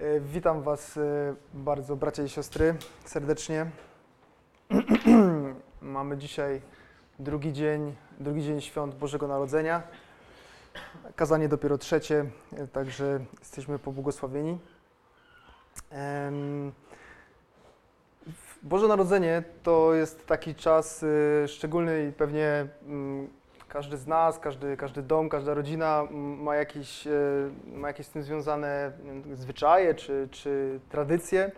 E, Witam Was e, bardzo, bracia i siostry, serdecznie. Mamy dzisiaj drugi dzień, drugi dzień świąt Bożego Narodzenia. Kazanie dopiero trzecie, e, także jesteśmy pobłogosławieni. Boże Narodzenie to jest taki czas szczególny i pewnie mm, każdy z nas, każdy, każdy dom, każda rodzina ma jakieś, e, ma jakieś z tym związane zwyczaje czy, czy tradycje,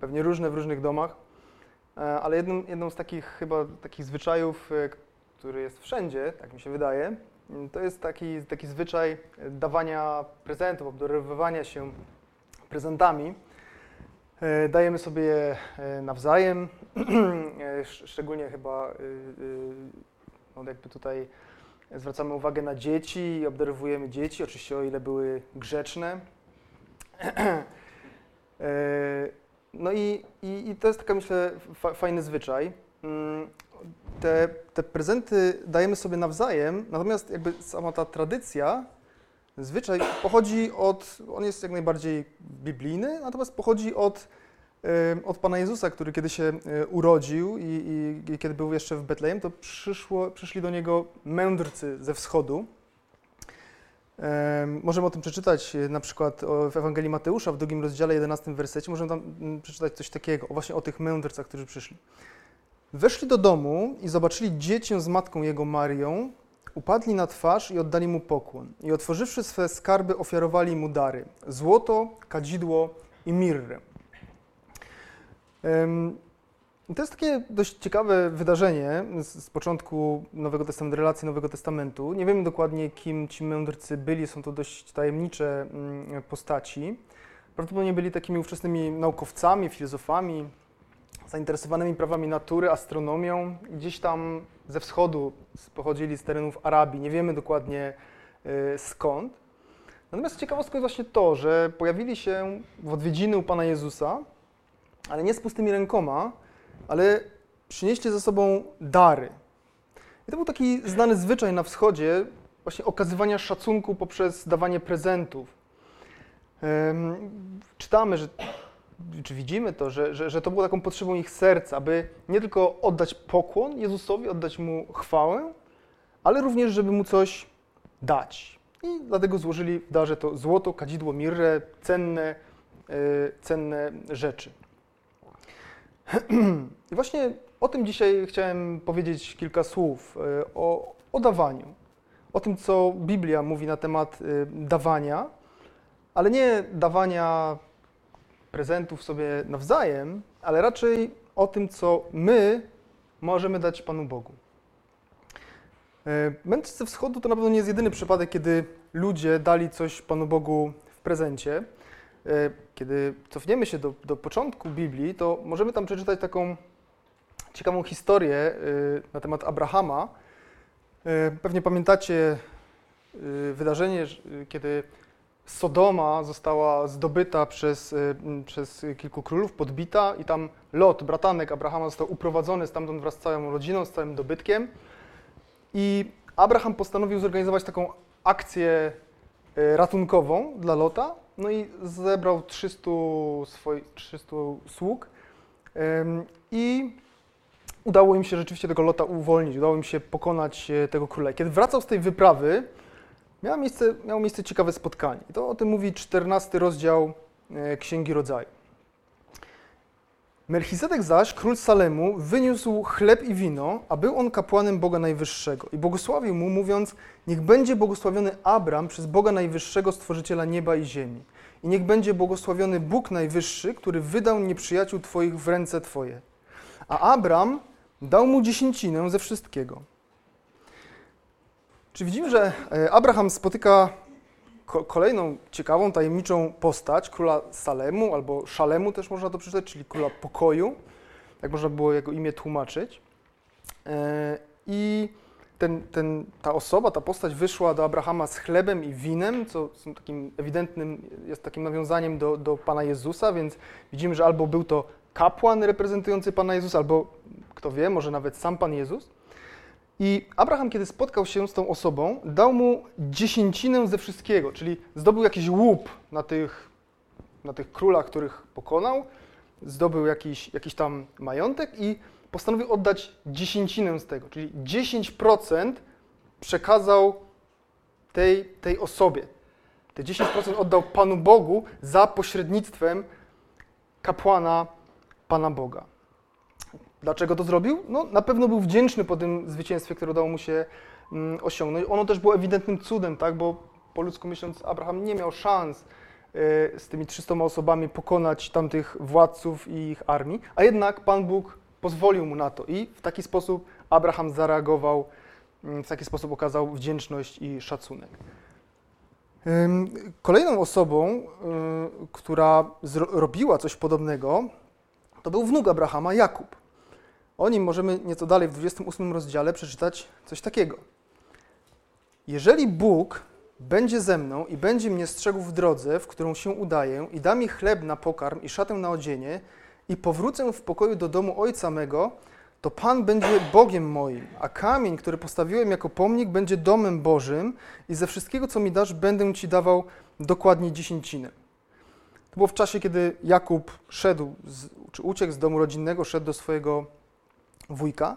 pewnie różne w różnych domach, E, ale jedną, jedną z takich chyba takich zwyczajów, e, który jest wszędzie, tak mi się wydaje, to jest taki, taki zwyczaj dawania prezentów, obdarowywania się prezentami. Dajemy sobie je nawzajem, sz- szczególnie chyba no jakby tutaj zwracamy uwagę na dzieci i obdarowujemy dzieci, oczywiście o ile były grzeczne. E, No i, i, i to jest taka, myślę, fa, fajny zwyczaj. Mm, Te, te prezenty dajemy sobie nawzajem, natomiast jakby sama ta tradycja, zwyczaj pochodzi od, on jest jak najbardziej biblijny, natomiast pochodzi od, od Pana Jezusa, który kiedy się e, urodził i, i, i kiedy był jeszcze w Betlejem, to przyszło, przyszli do niego mędrcy ze wschodu. Em, Możemy o tym przeczytać e, na przykład w Ewangelii Mateusza w drugim rozdziale, 11 wersecie. Możemy tam mm, przeczytać coś takiego, właśnie o tych mędrcach, którzy przyszli. Weszli do domu i zobaczyli dziecię z matką jego Marią, upadli na twarz i oddali mu pokłon. I otworzywszy swe skarby, ofiarowali mu dary: złoto, kadzidło i mirrę. To jest takie dość ciekawe wydarzenie z, z początku Nowego Testamentu, relacji Nowego Testamentu. Nie wiemy dokładnie, kim ci mędrcy byli, są to dość tajemnicze mm, postaci. Prawdopodobnie byli takimi ówczesnymi naukowcami, filozofami, zainteresowanymi prawami natury, astronomią. Gdzieś tam ze wschodu pochodzili z terenów Arabii, nie wiemy dokładnie y, skąd. Natomiast ciekawostką jest właśnie to, że pojawili się w odwiedziny u Pana Jezusa, ale nie z pustymi rękoma, ale przynieśli ze sobą dary. I to był taki znany zwyczaj na wschodzie, właśnie okazywania szacunku poprzez dawanie prezentów. Czytamy, że, czy widzimy to, że, że, że to było taką potrzebą ich serca, aby nie tylko oddać pokłon Jezusowi, oddać Mu chwałę, ale również, żeby Mu coś dać. I dlatego złożyli w darze to złoto, kadzidło, mirrę, cenne, e, cenne rzeczy. I właśnie o tym dzisiaj chciałem powiedzieć kilka słów, e, o, o dawaniu, o tym, co Biblia mówi na temat e, dawania, ale nie dawania prezentów sobie nawzajem, ale raczej o tym, co my możemy dać Panu Bogu. E, Mędrcy wschodu to na pewno nie jest jedyny przypadek, kiedy ludzie dali coś Panu Bogu w prezencie. E, Kiedy cofniemy się do, do początku Biblii, to możemy tam przeczytać taką ciekawą historię e, na temat Abrahama. E, Pewnie pamiętacie wydarzenie, kiedy Sodoma została zdobyta przez, przez kilku królów, podbita i tam Lot, bratanek Abrahama, został uprowadzony stamtąd wraz z całą rodziną, z całym dobytkiem. I Abraham postanowił zorganizować taką akcję ratunkową dla Lota, no i zebrał 300, swoi, 300 sług i udało im się rzeczywiście tego Lota uwolnić, udało im się pokonać e, tego króla. Kiedy wracał z tej wyprawy, miało miejsce, miało miejsce ciekawe spotkanie. I to o tym mówi 14 rozdział e, Księgi Rodzaju. Melchizedek zaś, król Salemu, wyniósł chleb i wino, a był on kapłanem Boga Najwyższego. I błogosławił mu, mówiąc, niech będzie błogosławiony Abram przez Boga Najwyższego, Stworzyciela nieba i ziemi. I niech będzie błogosławiony Bóg Najwyższy, który wydał nieprzyjaciół Twoich w ręce Twoje. A Abram dał mu dziesięcinę ze wszystkiego. Czy widzimy, że e, Abraham spotyka ko- kolejną ciekawą, tajemniczą postać króla Salemu, albo Szalemu też można to przeczytać, czyli króla pokoju, jak można było jego imię tłumaczyć. E, I ten, ten, ta osoba, ta postać wyszła do Abrahama z chlebem i winem, co są takim ewidentnym, jest takim nawiązaniem do, do Pana Jezusa, więc widzimy, że albo był to kapłan reprezentujący Pana Jezusa, albo kto wie, może nawet sam Pan Jezus. I Abraham, kiedy spotkał się z tą osobą, dał mu dziesięcinę ze wszystkiego, czyli zdobył jakiś łup na tych na tych królach, których pokonał, zdobył jakiś, jakiś tam majątek i postanowił oddać dziesięcinę z tego, czyli 10% przekazał tej, tej osobie. Te 10% oddał Panu Bogu za pośrednictwem kapłana Pana Boga. Dlaczego to zrobił? No, na pewno był wdzięczny po tym zwycięstwie, które udało mu się mm, osiągnąć. Ono też było ewidentnym cudem, tak? bo po ludzku myśląc, Abraham nie miał szans y, z tymi 300 osobami pokonać tamtych władców i ich armii, a jednak Pan Bóg pozwolił mu na to i w taki sposób Abraham zareagował, y, w taki sposób okazał wdzięczność i szacunek. Kolejną osobą, y, która robiła coś podobnego, to był wnuk Abrahama, Jakub. O nim możemy nieco dalej w 28 rozdziale przeczytać coś takiego. Jeżeli Bóg będzie ze mną i będzie mnie strzegł w drodze, w którą się udaję, i da mi chleb na pokarm i szatę na odzienie, i powrócę w pokoju do domu ojca mego, to Pan będzie Bogiem moim, a kamień, który postawiłem jako pomnik, będzie domem Bożym i ze wszystkiego, co mi dasz, będę Ci dawał dokładnie dziesięcinę. To było w czasie, kiedy Jakub szedł, z, czy uciekł z domu rodzinnego, szedł do swojego wujka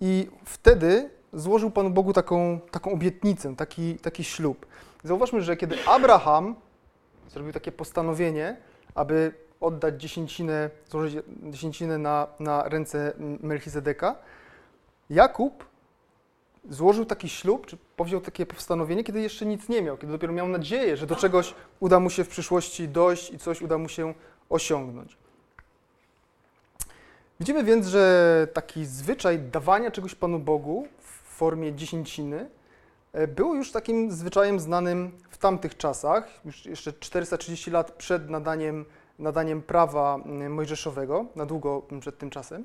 i wtedy złożył Panu Bogu taką, taką obietnicę, taki, taki ślub. Zauważmy, że kiedy Abraham zrobił takie postanowienie, aby oddać dziesięcinę, złożyć dziesięcinę na, na ręce Melchizedeka, Jakub złożył taki ślub, czy powziął takie postanowienie, kiedy jeszcze nic nie miał, kiedy dopiero miał nadzieję, że do czegoś uda mu się w przyszłości dojść i coś uda mu się osiągnąć. Widzimy więc, że taki zwyczaj dawania czegoś Panu Bogu w formie dziesięciny e, był już takim zwyczajem znanym w tamtych czasach, już jeszcze 430 lat przed nadaniem nadaniem prawa mm, mojżeszowego, na długo przed tym czasem.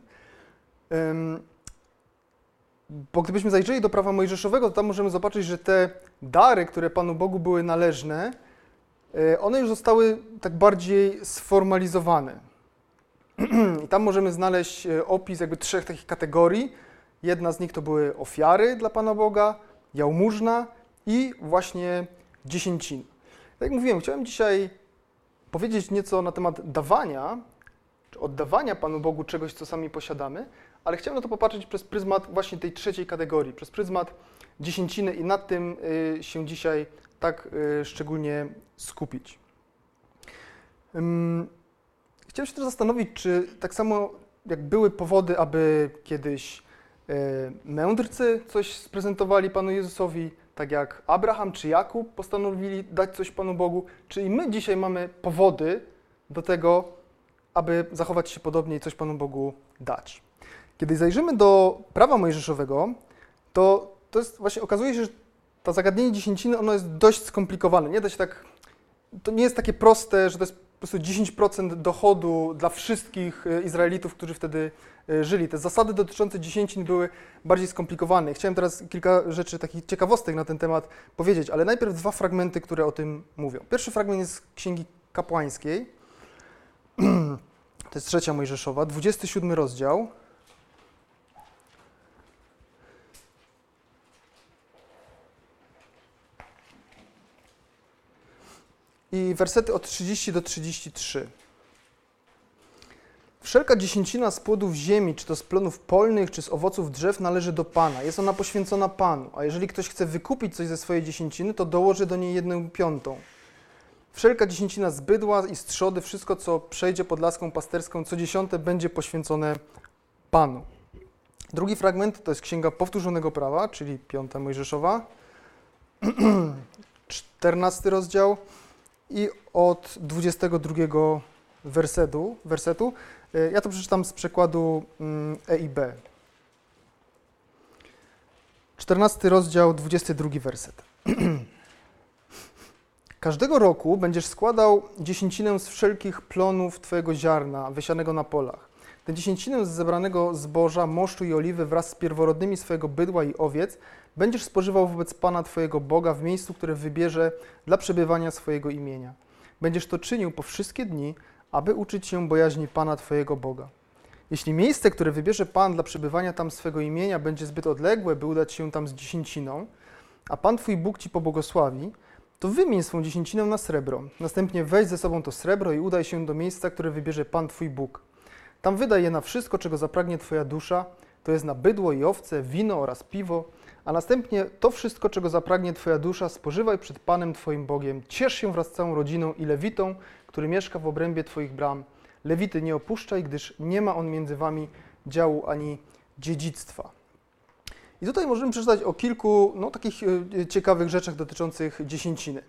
Bo gdybyśmy zajrzeli do prawa mojżeszowego, to tam możemy zobaczyć, że te dary, które Panu Bogu były należne, e, one już zostały tak bardziej sformalizowane. I tam możemy znaleźć e, opis jakby trzech takich kategorii. Jedna z nich to były ofiary dla Pana Boga, jałmużna i właśnie dziesięcina. Tak jak mówiłem, chciałem dzisiaj powiedzieć nieco na temat dawania, czy oddawania Panu Bogu czegoś, co sami posiadamy, ale chciałem na to popatrzeć przez pryzmat właśnie tej trzeciej kategorii, przez pryzmat dziesięciny i nad tym y, się dzisiaj tak y, szczególnie skupić. Chciałem się też zastanowić, czy tak samo jak były powody, aby kiedyś y, mędrcy coś sprezentowali Panu Jezusowi, tak jak Abraham czy Jakub postanowili dać coś Panu Bogu, czy i my dzisiaj mamy powody do tego, aby zachować się podobnie i coś Panu Bogu dać. Kiedy zajrzymy do prawa mojżeszowego, to, to jest właśnie okazuje się, że to zagadnienie dziesięciny ono jest dość skomplikowane. Nie da się tak, to nie jest takie proste, że to jest po prostu 10% dochodu dla wszystkich e, Izraelitów, którzy wtedy e, żyli. Te zasady dotyczące dziesięcin były bardziej skomplikowane. Chciałem teraz kilka rzeczy, takich ciekawostek na ten temat powiedzieć, ale najpierw dwa fragmenty, które o tym mówią. Pierwszy fragment jest z Księgi Kapłańskiej. To jest trzecia Mojżeszowa, 27 rozdział. I wersety od 30 do 33. Wszelka dziesięcina z płodów ziemi, czy to z plonów polnych, czy z owoców drzew, należy do Pana. Jest ona poświęcona Panu. A jeżeli ktoś chce wykupić coś ze swojej dziesięciny, to dołoży do niej jedną piątą. Wszelka dziesięcina z bydła i z trzody, wszystko co przejdzie pod laską pasterską, co dziesiąte będzie poświęcone Panu. Drugi fragment to jest Księga Powtórzonego Prawa, czyli piąta Mojżeszowa, czternasty rozdział i od 22 wersetu, wersetu. E, ja to przeczytam z przekładu. Mm, 14 rozdział, 22 werset. Każdego roku będziesz składał dziesięcinę z wszelkich plonów Twojego ziarna wysianego na polach. Tę dziesięcinę z zebranego zboża, moszczu i oliwy wraz z pierworodnymi swojego bydła i owiec będziesz spożywał wobec Pana Twojego Boga w miejscu, które wybierze dla przebywania swojego imienia. Będziesz to czynił po wszystkie dni, aby uczyć się bojaźni Pana Twojego Boga. Jeśli miejsce, które wybierze Pan dla przebywania tam swego imienia, będzie zbyt odległe, by udać się tam z dziesięciną, a Pan Twój Bóg Ci pobłogosławi, to wymień swą dziesięcinę na srebro. Następnie weź ze sobą to srebro i udaj się do miejsca, które wybierze Pan Twój Bóg. Tam wydaj je na wszystko, czego zapragnie Twoja dusza, to jest na bydło i owce, wino oraz piwo, a następnie to wszystko, czego zapragnie Twoja dusza, spożywaj przed Panem Twoim Bogiem. Ciesz się wraz z całą rodziną i lewitą, który mieszka w obrębie Twoich bram. Lewity nie opuszczaj, gdyż nie ma on między Wami działu ani dziedzictwa. I tutaj możemy przeczytać o kilku no, takich e, ciekawych rzeczach dotyczących dziesięciny.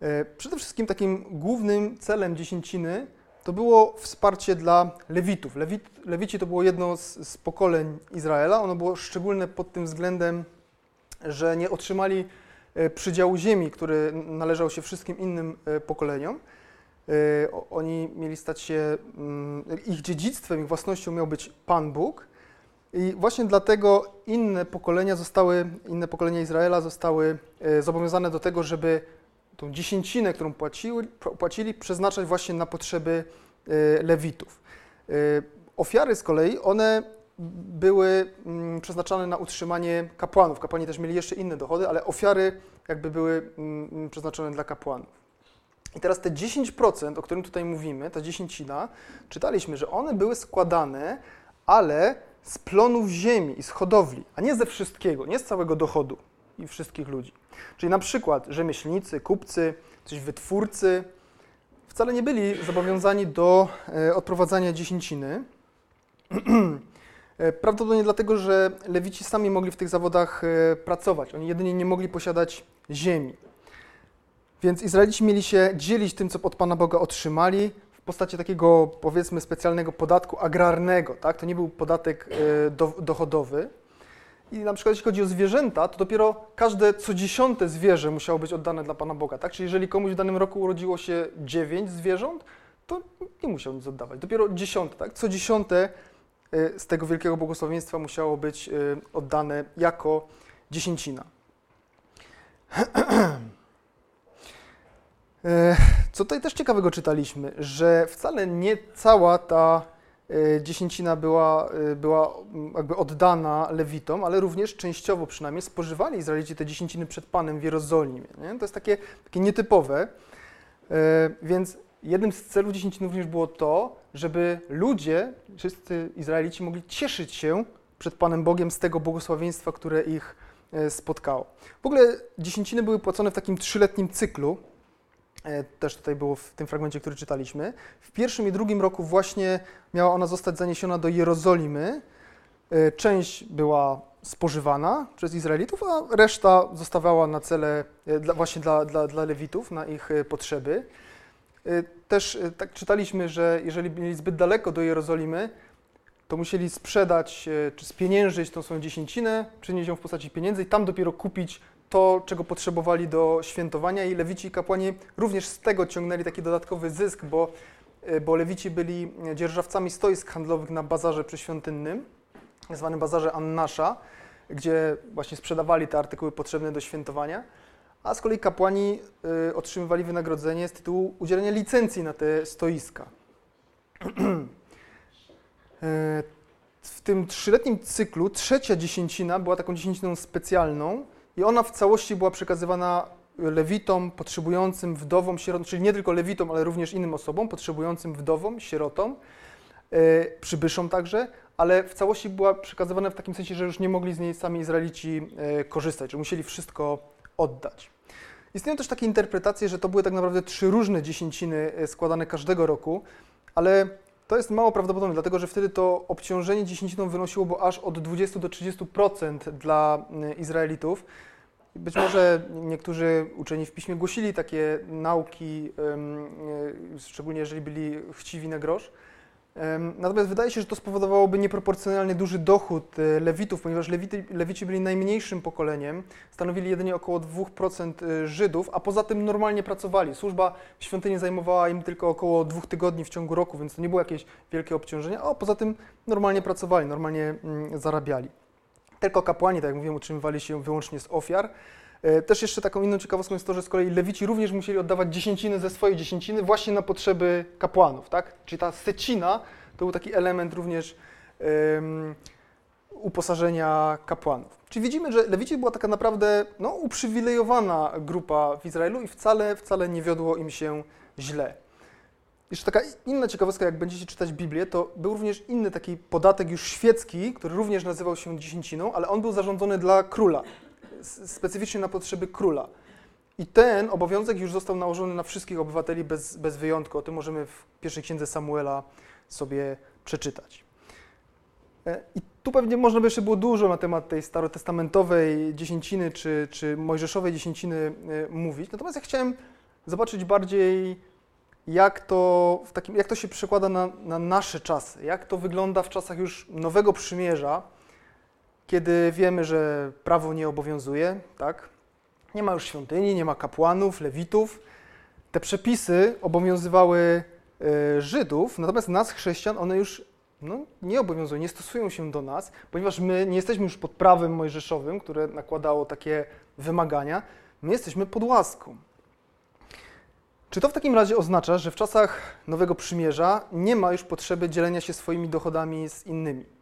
E, przede wszystkim takim głównym celem dziesięciny to było wsparcie dla Lewitów. Lewit, Lewici to było jedno z, z pokoleń Izraela. Ono było szczególne pod tym względem, że nie otrzymali e, przydziału ziemi, który należał się wszystkim innym pokoleniom. Oni mieli stać się, mm, ich dziedzictwem, ich własnością miał być Pan Bóg, i właśnie dlatego inne pokolenia zostały, inne pokolenia Izraela zostały e, zobowiązane do tego, żeby tą dziesięcinę, którą płacili, przeznaczać właśnie na potrzeby e, Lewitów. E, ofiary z kolei, one były mm, przeznaczane na utrzymanie kapłanów. Kapłani też mieli jeszcze inne dochody, ale ofiary jakby były mm, przeznaczone dla kapłanów. I teraz te 10%, o którym tutaj mówimy, ta dziesięcina, czytaliśmy, że one były składane, ale z plonów ziemi i z hodowli, a nie ze wszystkiego, nie z całego dochodu i wszystkich ludzi. Czyli na przykład rzemieślnicy, kupcy, coś wytwórcy wcale nie byli zobowiązani do e, odprowadzania dziesięciny. E, prawdopodobnie dlatego, że lewici sami mogli w tych zawodach e, pracować. Oni jedynie nie mogli posiadać ziemi. Więc Izraelici mieli się dzielić tym, co od Pana Boga otrzymali, postaci takiego, powiedzmy, specjalnego podatku agrarnego, tak? To nie był podatek do, dochodowy. I na przykład jeśli chodzi o zwierzęta, to dopiero każde co dziesiąte zwierzę musiało być oddane dla Pana Boga, tak? Czyli jeżeli komuś w danym roku urodziło się dziewięć zwierząt, to nie musiał nic oddawać. Dopiero dziesiąte, tak? Co dziesiąte e, z tego wielkiego błogosławieństwa musiało być e, oddane jako dziesięcina. E, co tutaj też ciekawego czytaliśmy, że wcale nie cała ta dziesięcina była, e, była jakby oddana Lewitom, ale również częściowo przynajmniej spożywali Izraelici te dziesięciny przed Panem w Jerozolimie. Nie? To jest takie, takie nietypowe. Więc jednym z celów dziesięciny również było to, żeby ludzie, wszyscy Izraelici mogli cieszyć się przed Panem Bogiem z tego błogosławieństwa, które ich spotkało. W ogóle dziesięciny były płacone w takim trzyletnim cyklu, E, też tutaj było w tym fragmencie, który czytaliśmy. W pierwszym i drugim roku właśnie miała ona zostać zaniesiona do Jerozolimy. E, część była spożywana przez Izraelitów, a reszta zostawała na cele e, dla, właśnie dla, dla, dla Lewitów, na ich potrzeby. Też tak czytaliśmy, że jeżeli byli zbyt daleko do Jerozolimy, to musieli sprzedać czy spieniężyć tą swoją dziesięcinę, przynieść ją w postaci pieniędzy i tam dopiero kupić to, czego potrzebowali do świętowania i lewici i kapłani również z tego ciągnęli taki dodatkowy zysk, bo, e, bo lewici byli dzierżawcami stoisk handlowych na bazarze przyświątynnym, zwanym bazarze Annasza, gdzie właśnie sprzedawali te artykuły potrzebne do świętowania, a z kolei kapłani y, otrzymywali wynagrodzenie z tytułu udzielenia licencji na te stoiska. w tym trzyletnim cyklu trzecia dziesięcina była taką dziesięciną specjalną, i ona w całości była przekazywana lewitom, potrzebującym wdowom, sierotom, czyli nie tylko lewitom, ale również innym osobom, potrzebującym wdowom, sierotom, yy, przybyszom także, ale w całości była przekazywana w takim sensie, że już nie mogli z niej sami Izraelici yy, korzystać, że musieli wszystko oddać. Istnieją też takie interpretacje, że to były tak naprawdę trzy różne dziesięciny e, składane każdego roku, ale to jest mało prawdopodobne, dlatego że wtedy to obciążenie dziesięciną wynosiłoby aż od 20 do 30% dla Izraelitów. Być może niektórzy uczeni w piśmie głosili takie nauki, e, szczególnie jeżeli byli chciwi na grosz. Natomiast wydaje się, że to spowodowałoby nieproporcjonalnie duży dochód e, lewitów, ponieważ lewity, lewici byli najmniejszym pokoleniem, stanowili jedynie około 2% e, Żydów, a poza tym normalnie pracowali. Służba w świątyni zajmowała im tylko około dwóch tygodni w ciągu roku, więc to nie było jakieś wielkie obciążenie, a poza tym normalnie pracowali, normalnie mm, zarabiali. Tylko kapłani, tak jak mówiłem, utrzymywali się wyłącznie z ofiar. E, też jeszcze taką inną ciekawostką jest to, że z kolei lewici również musieli oddawać dziesięciny ze swojej dziesięciny właśnie na potrzeby kapłanów, tak? Czyli ta secina to był taki element również um, uposażenia kapłanów. Czyli widzimy, że Lewici była taka naprawdę no, uprzywilejowana grupa w Izraelu i wcale, wcale nie wiodło im się źle. Jeszcze taka inna ciekawostka, jak będziecie czytać Biblię, to był również inny taki podatek już świecki, który również nazywał się dziesięciną, ale on był zarządzony dla króla, specyficznie na potrzeby króla. I ten obowiązek już został nałożony na wszystkich obywateli bez, bez wyjątku. O tym możemy w pierwszej księdze Samuela sobie przeczytać. E, I tu pewnie można by jeszcze było dużo na temat tej starotestamentowej dziesięciny czy, czy mojżeszowej dziesięciny e, mówić. Natomiast ja chciałem zobaczyć bardziej, jak to, w takim, jak to się przekłada na, na nasze czasy, jak to wygląda w czasach już nowego przymierza, kiedy wiemy, że prawo nie obowiązuje, tak? Nie ma już świątyni, nie ma kapłanów, lewitów. Te przepisy obowiązywały e, Żydów, natomiast nas, chrześcijan, one już no, nie obowiązują, nie stosują się do nas, ponieważ my nie jesteśmy już pod prawem mojżeszowym, które nakładało takie wymagania, my jesteśmy pod łaską. Czy to w takim razie oznacza, że w czasach Nowego Przymierza nie ma już potrzeby dzielenia się swoimi dochodami z innymi?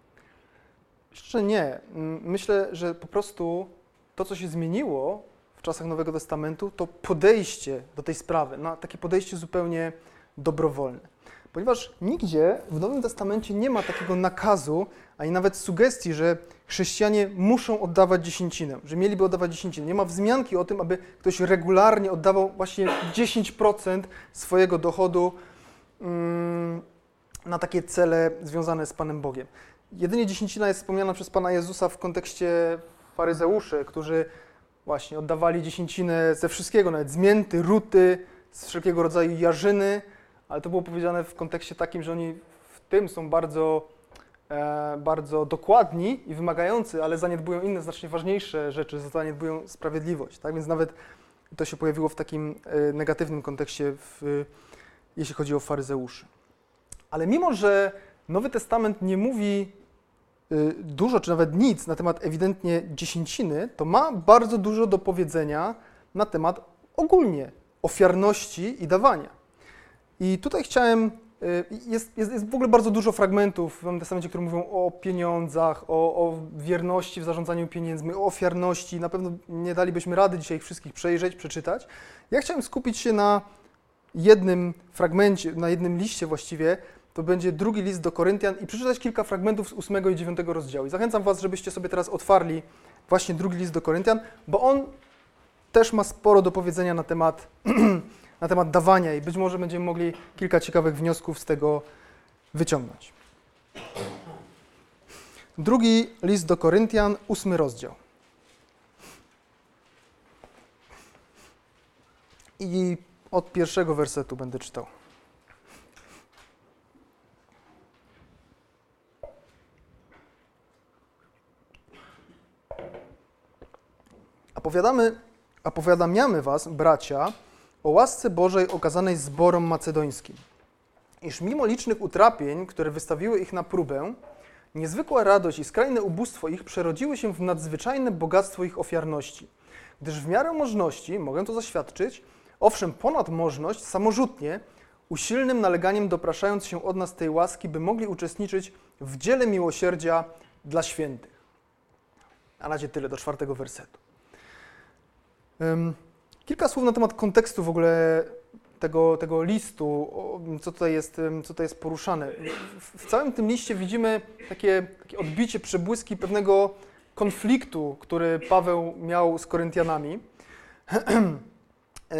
Jeszcze nie. Myślę, że po prostu to, co się zmieniło w czasach Nowego Testamentu, to podejście do tej sprawy, na takie podejście zupełnie dobrowolne. Ponieważ nigdzie w Nowym Testamencie nie ma takiego nakazu, ani nawet sugestii, że chrześcijanie muszą oddawać dziesięcinę, że mieliby oddawać dziesięcinę. Nie ma wzmianki o tym, aby ktoś regularnie oddawał właśnie 10% swojego dochodu mm, na takie cele związane z Panem Bogiem. Jedynie dziesięcina jest wspomniana przez Pana Jezusa w kontekście faryzeuszy, którzy właśnie oddawali dziesięcinę ze wszystkiego, nawet z mięty, ruty, z wszelkiego rodzaju jarzyny, ale to było powiedziane w kontekście takim, że oni w tym są bardzo, e, bardzo dokładni i wymagający, ale zaniedbują inne, znacznie ważniejsze rzeczy, zaniedbują sprawiedliwość. Tak? Więc nawet to się pojawiło w takim e, negatywnym kontekście, w, jeśli chodzi o faryzeuszy. Ale mimo, że Nowy Testament nie mówi dużo, czy nawet nic na temat ewidentnie dziesięciny, to ma bardzo dużo do powiedzenia na temat ogólnie ofiarności i dawania. I tutaj chciałem, y, jest, jest, jest w ogóle bardzo dużo fragmentów w Testamencie, które mówią o pieniądzach, o, o wierności w zarządzaniu pieniędzmi, o ofiarności. Na pewno nie dalibyśmy rady dzisiaj ich wszystkich przejrzeć, przeczytać. Ja chciałem skupić się na jednym fragmencie, na jednym liście właściwie, to będzie drugi list do Koryntian i przeczytać kilka fragmentów z 8 i 9 rozdziału. I zachęcam Was, żebyście sobie teraz otwarli właśnie drugi list do Koryntian, bo on też ma sporo do powiedzenia na temat na temat dawania i być może będziemy mogli kilka ciekawych wniosków z tego wyciągnąć. Drugi list do Koryntian, ósmy rozdział. I od pierwszego wersetu będę czytał. Opowiadamy, opowiadamiamy was, bracia, o łasce Bożej okazanej zborom macedońskim, iż mimo licznych utrapień, które wystawiły ich na próbę, niezwykła radość i skrajne ubóstwo ich przerodziły się w nadzwyczajne bogactwo ich ofiarności, gdyż w miarę możności, mogę to zaświadczyć, owszem ponad możność, samorzutnie, usilnym naleganiem dopraszając się od nas tej łaski, by mogli uczestniczyć w dziele miłosierdzia dla świętych. A na razie tyle do czwartego wersetu. Kilka słów na temat kontekstu w ogóle tego, tego listu, co tutaj, jest, co tutaj jest poruszane. W, całym tym liście widzimy takie, takie odbicie, przebłyski pewnego konfliktu, który Paweł miał z Koryntianami. E,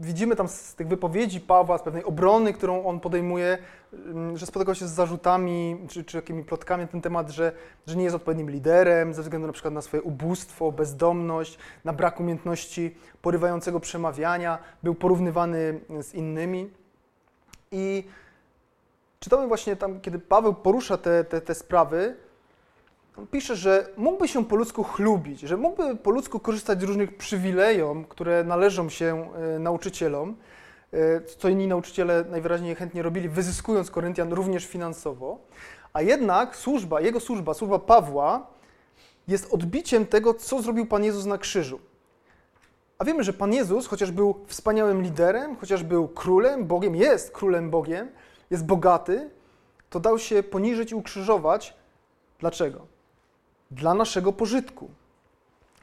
widzimy tam z tych wypowiedzi Pawła, z pewnej obrony, którą on podejmuje, mm, że spotykał się z zarzutami czy, czy jakimi plotkami na ten temat, że, że nie jest odpowiednim liderem ze względu na przykład na swoje ubóstwo, bezdomność, na brak umiejętności porywającego przemawiania, był porównywany z innymi. I czytamy właśnie tam, kiedy Paweł porusza te, te, te sprawy, pisze, że mógłby się po ludzku chlubić, że mógłby po ludzku korzystać z różnych przywilejom, które należą się e, nauczycielom, e, co inni nauczyciele najwyraźniej chętnie robili, wyzyskując Koryntian również finansowo, a jednak służba, jego służba, służba Pawła jest odbiciem tego, co zrobił Pan Jezus na krzyżu. A wiemy, że Pan Jezus, chociaż był wspaniałym liderem, chociaż był królem, Bogiem, jest królem Bogiem, jest bogaty, to dał się poniżyć i ukrzyżować Dlaczego? Dla naszego pożytku.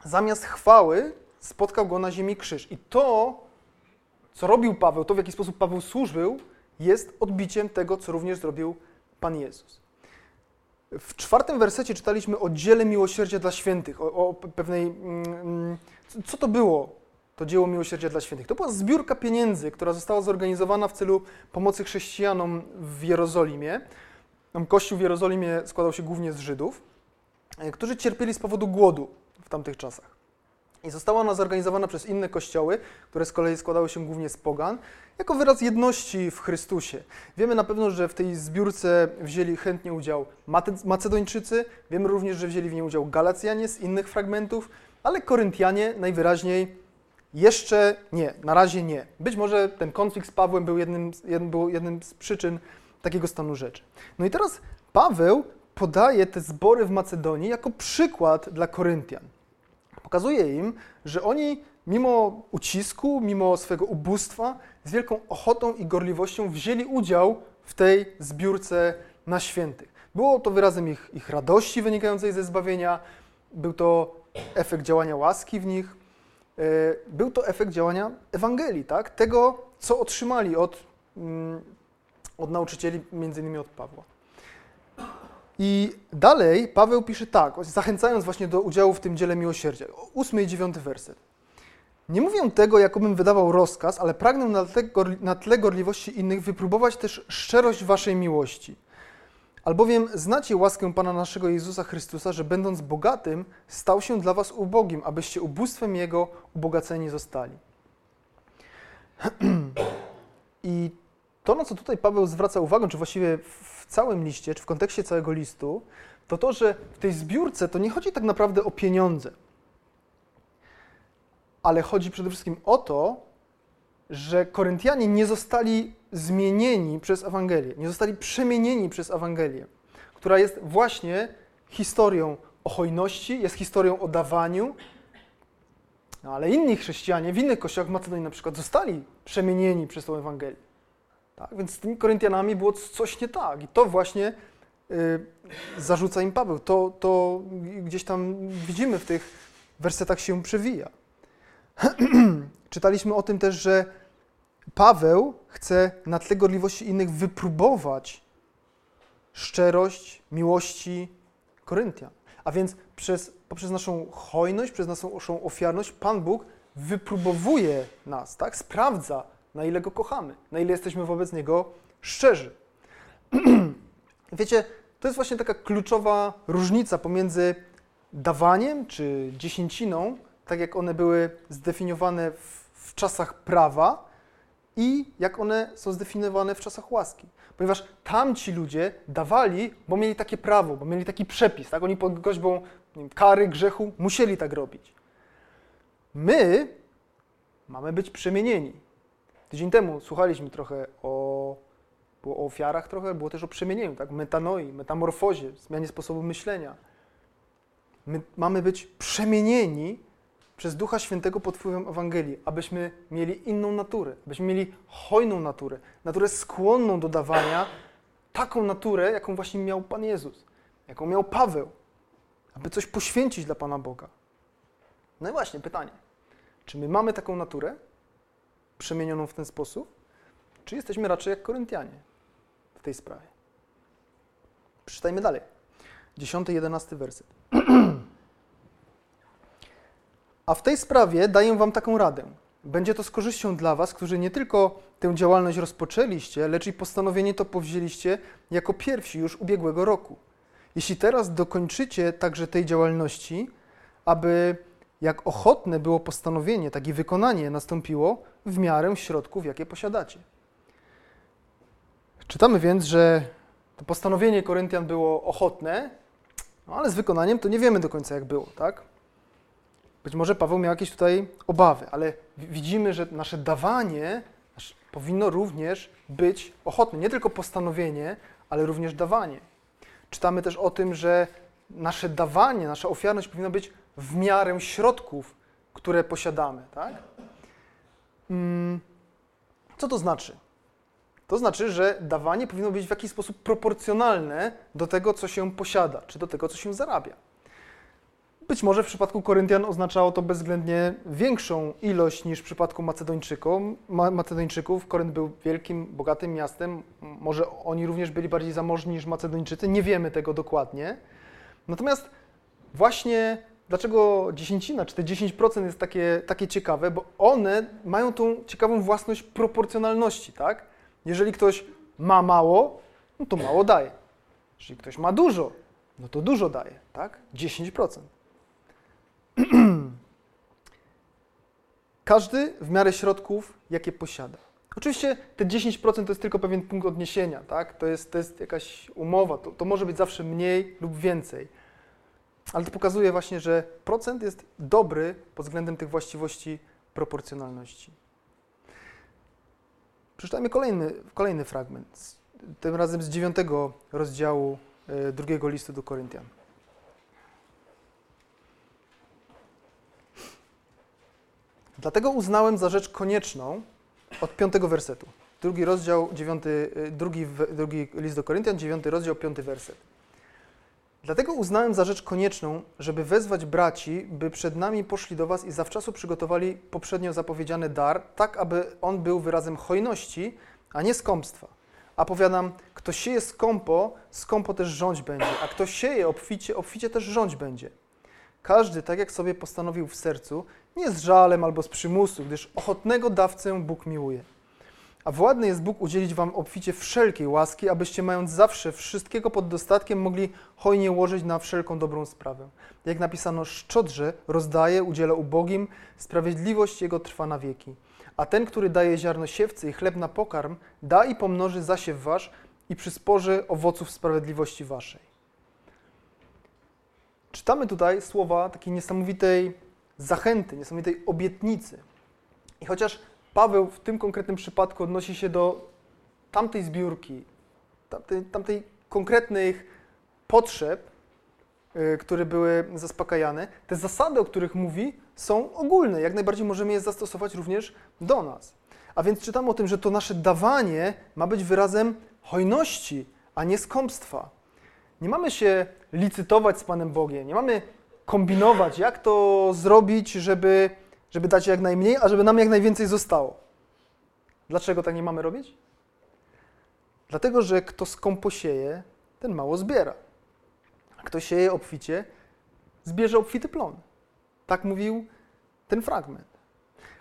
Zamiast chwały spotkał go na ziemi krzyż. I to, co robił Paweł, to w jaki sposób Paweł służył, jest odbiciem tego, co również zrobił Pan Jezus. W czwartym wersecie czytaliśmy o dziele miłosierdzia dla świętych, o, o pewnej. Mm, co to było, to dzieło miłosierdzia dla świętych? To była zbiórka pieniędzy, która została zorganizowana w celu pomocy chrześcijanom w Jerozolimie. Kościół w Jerozolimie składał się głównie z Żydów, którzy cierpieli z powodu głodu w tamtych czasach. I została ona zorganizowana przez inne kościoły, które z kolei składały się głównie z pogan, jako wyraz jedności w Chrystusie. Wiemy na pewno, że w tej zbiórce wzięli chętnie udział Macedończycy, wiemy również, że wzięli w niej udział Galacjanie z innych fragmentów, ale Koryntianie najwyraźniej jeszcze nie, na razie nie. Być może ten konflikt z Pawłem był jednym, jednym, był jednym z przyczyn takiego stanu rzeczy. No i teraz Paweł podaje te zbory w Macedonii jako przykład dla Koryntian. Pokazuje im, że oni mimo ucisku, mimo swojego ubóstwa, z wielką ochotą i gorliwością wzięli udział w tej zbiórce na świętych. Było to wyrazem ich, ich radości wynikającej ze zbawienia, był to efekt działania łaski w nich, e, był to efekt działania Ewangelii, tak? tego, co otrzymali od, mm, od nauczycieli, między innymi od Pawła. I dalej Paweł pisze tak, zachęcając właśnie do udziału w tym dziele miłosierdzia. Ósmy i dziewiąty werset. Nie mówię tego, jakobym wydawał rozkaz, ale pragnę na tle, na tle gorliwości innych wypróbować też szczerość waszej miłości. Albowiem znacie łaskę Pana naszego Jezusa Chrystusa, że będąc bogatym, stał się dla was ubogim, abyście ubóstwem Jego ubogaceni zostali. I to, na co tutaj Paweł zwraca uwagę, czy właściwie w całym liście, czy w kontekście całego listu, to to, że w tej zbiórce to nie chodzi tak naprawdę o pieniądze, ale chodzi przede wszystkim o to, że Koryntianie nie zostali zmienieni przez Ewangelię, nie zostali przemienieni przez Ewangelię, która jest właśnie historią o hojności, jest historią o dawaniu, no, ale inni chrześcijanie w innych kościołach w Macedonii na przykład zostali przemienieni przez tą Ewangelię. Tak? Więc z tymi Koryntianami było coś nie tak. I to właśnie y, zarzuca im Paweł. To, to gdzieś tam widzimy w tych wersetach się przewija. Czytaliśmy o tym też, że Paweł chce na tle gorliwości innych wypróbować szczerość miłości Koryntian. A więc przez, poprzez naszą hojność, przez naszą ofiarność Pan Bóg wypróbowuje nas, tak? sprawdza, na ile Go kochamy, na ile jesteśmy wobec Niego szczerzy. Wiecie, to jest właśnie taka kluczowa różnica pomiędzy dawaniem czy dziesięciną, tak jak one były zdefiniowane w, w czasach prawa i jak one są zdefiniowane w czasach łaski. Ponieważ tamci ludzie dawali, bo mieli takie prawo, bo mieli taki przepis, tak? Oni pod groźbą wiem, kary, grzechu musieli tak robić. My mamy być przemienieni. Tydzień temu słuchaliśmy trochę o, było o ofiarach trochę, było też o przemienieniu, tak? Metanoi, metamorfozie, zmianie sposobu myślenia. My mamy być przemienieni przez Ducha Świętego pod wpływem Ewangelii, abyśmy mieli inną naturę, abyśmy mieli hojną naturę, naturę skłonną do dawania, taką naturę, jaką właśnie miał Pan Jezus, jaką miał Paweł, aby coś poświęcić dla Pana Boga. No i właśnie pytanie, czy my mamy taką naturę, przemienioną w ten sposób, czy jesteśmy raczej jak Koryntianie w tej sprawie? Przeczytajmy dalej. 10-11 werset. A w tej sprawie daję Wam taką radę. Będzie to z korzyścią dla Was, którzy nie tylko tę działalność rozpoczęliście, lecz i postanowienie to powzięliście jako pierwsi już ubiegłego roku. Jeśli teraz dokończycie także tej działalności, aby jak ochotne było postanowienie, tak i wykonanie nastąpiło w miarę środków, jakie posiadacie. Czytamy więc, że to postanowienie Koryntian było ochotne, no ale z wykonaniem to nie wiemy do końca, jak było, tak? Być może Paweł miał jakieś tutaj obawy, ale widzimy, że nasze dawanie powinno również być ochotne. Nie tylko postanowienie, ale również dawanie. Czytamy też o tym, że nasze dawanie, nasza ofiarność powinna być w miarę środków, które posiadamy. Tak? Mm, co to znaczy? To znaczy, że dawanie powinno być w jakiś sposób proporcjonalne do tego, co się posiada, czy do tego, co się zarabia. Być może w przypadku Koryntian oznaczało to bezwzględnie większą ilość niż w przypadku Macedończyków. Macedończyków. Korynt był wielkim, bogatym miastem. Może oni również byli bardziej zamożni niż Macedończycy. Nie wiemy tego dokładnie. Natomiast właśnie dlaczego dziesięcina, czy te 10% jest takie, takie ciekawe, bo one mają tą ciekawą własność proporcjonalności, tak? Jeżeli ktoś ma mało, no to mało daje. Jeżeli ktoś ma dużo, no to dużo daje, tak? 10%. Każdy w miarę środków, jakie posiada. Oczywiście te 10% to jest tylko pewien punkt odniesienia, tak? To jest, to jest jakaś umowa, to, to może być zawsze mniej lub więcej. Ale to pokazuje właśnie, że procent jest dobry pod względem tych właściwości proporcjonalności. Przeczytajmy kolejny, kolejny fragment, tym razem z dziewiątego rozdziału e, drugiego listu do Koryntian. Dlatego uznałem za rzecz konieczną od piątego wersetu. Drugi rozdział, dziewiąty, y, drugi, drugi list do Koryntian, dziewiąty rozdział, piąty werset. Dlatego uznałem za rzecz konieczną, żeby wezwać braci, by przed nami poszli do was i zawczasu przygotowali poprzednio zapowiedziany dar, tak aby on był wyrazem hojności, a nie skąpstwa. A powiadam, kto sieje skąpo, skąpo też rządź będzie, a kto sieje obficie, obficie też rządź będzie. Każdy tak jak sobie postanowił w sercu, nie z żalem albo z przymusu, gdyż ochotnego dawcę Bóg miłuje. A władny jest Bóg udzielić wam obficie wszelkiej łaski, abyście mając zawsze wszystkiego pod dostatkiem mogli hojnie łożyć na wszelką dobrą sprawę. Jak napisano, szczodrze rozdaje, udziela ubogim, sprawiedliwość Jego trwa na wieki. A ten, który daje ziarno siewcy i chleb na pokarm, da i pomnoży zasiew wasz i przysporzy owoców sprawiedliwości waszej. Czytamy tutaj słowa takiej niesamowitej zachęty, niesamowitej obietnicy. I chociaż Paweł w tym konkretnym przypadku odnosi się do tamtej zbiórki, tamtej, tamtej konkretnych potrzeb, yy, które były zaspokajane, te zasady, o których mówi, są ogólne. Jak najbardziej możemy je zastosować również do nas. A więc czytamy o tym, że to nasze dawanie ma być wyrazem hojności, a nie skąpstwa. Nie mamy się licytować z Panem Bogiem, nie mamy kombinować, jak to zrobić, żeby, żeby dać jak najmniej, a żeby nam jak najwięcej zostało. Dlaczego tak nie mamy robić? Dlatego, że kto skąpo sieje, ten mało zbiera. Kto sieje obficie, zbierze obfity plon. Tak mówił ten fragment.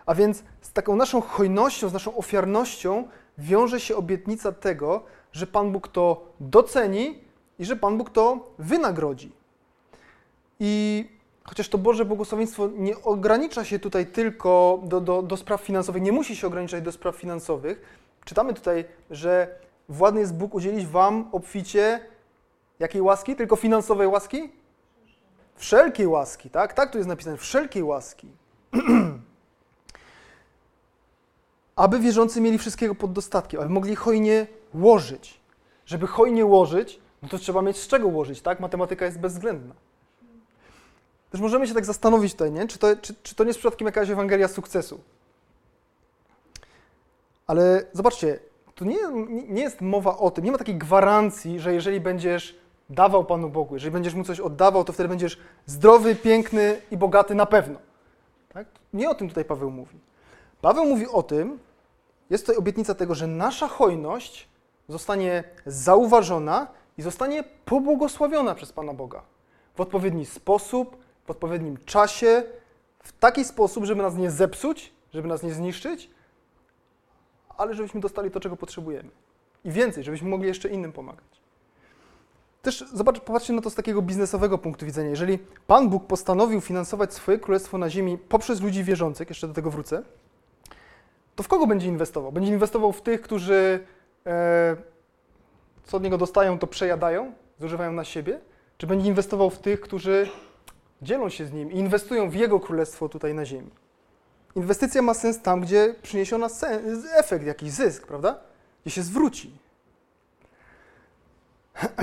A więc z taką naszą hojnością, z naszą ofiarnością wiąże się obietnica tego, że Pan Bóg to doceni i że Pan Bóg to wynagrodzi. I chociaż to Boże błogosławieństwo nie ogranicza się tutaj tylko do, do, do spraw finansowych, nie musi się ograniczać do spraw finansowych, czytamy tutaj, że władny jest Bóg udzielić wam obficie jakiej łaski? Tylko finansowej łaski? Wszelkiej łaski, tak? Tak tu jest napisane, wszelkiej łaski. aby wierzący mieli wszystkiego pod dostatkiem, aby mogli hojnie łożyć. Żeby hojnie łożyć, no to trzeba mieć z czego łożyć, tak? Matematyka jest bezwzględna. Też możemy się tak zastanowić tutaj, nie? Czy, to, czy, czy to nie jest przypadkiem jakaś Ewangelia sukcesu? Ale zobaczcie, tu nie, nie jest mowa o tym, nie ma takiej gwarancji, że jeżeli będziesz dawał Panu Bogu, jeżeli będziesz Mu coś oddawał, to wtedy będziesz zdrowy, piękny i bogaty na pewno. Tak? Nie o tym tutaj Paweł mówi. Paweł mówi o tym, jest to obietnica tego, że nasza hojność zostanie zauważona i zostanie pobłogosławiona przez Pana Boga w odpowiedni sposób, w odpowiednim czasie, w taki sposób, żeby nas nie zepsuć, żeby nas nie zniszczyć, ale żebyśmy dostali to, czego potrzebujemy. I więcej, żebyśmy mogli jeszcze innym pomagać. Też zobacz, popatrzcie na to z takiego biznesowego punktu widzenia. Jeżeli Pan Bóg postanowił finansować swoje królestwo na ziemi poprzez ludzi wierzących, jeszcze do tego wrócę, to w kogo będzie inwestował? Będzie inwestował w tych, którzy e, co od niego dostają, to przejadają, zużywają na siebie? Czy będzie inwestował w tych, którzy dzielą się z nim i inwestują w jego królestwo tutaj na ziemi? Inwestycja ma sens tam, gdzie przyniesie ona efekt, jakiś zysk, prawda? Gdzie się zwróci.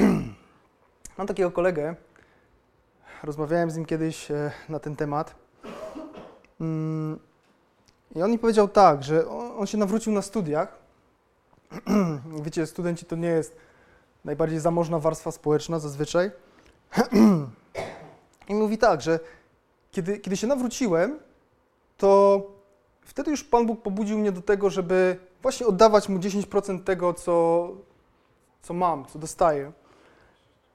Mam takiego kolegę, rozmawiałem z nim kiedyś e, na ten temat. Mm, I on mi powiedział tak, że on się nawrócił na studiach Wiecie, studenci to nie jest najbardziej zamożna warstwa społeczna zazwyczaj. I mówi tak, że kiedy, kiedy się nawróciłem, to wtedy już Pan Bóg pobudził mnie do tego, żeby właśnie oddawać Mu 10% tego, co, co mam, co dostaję.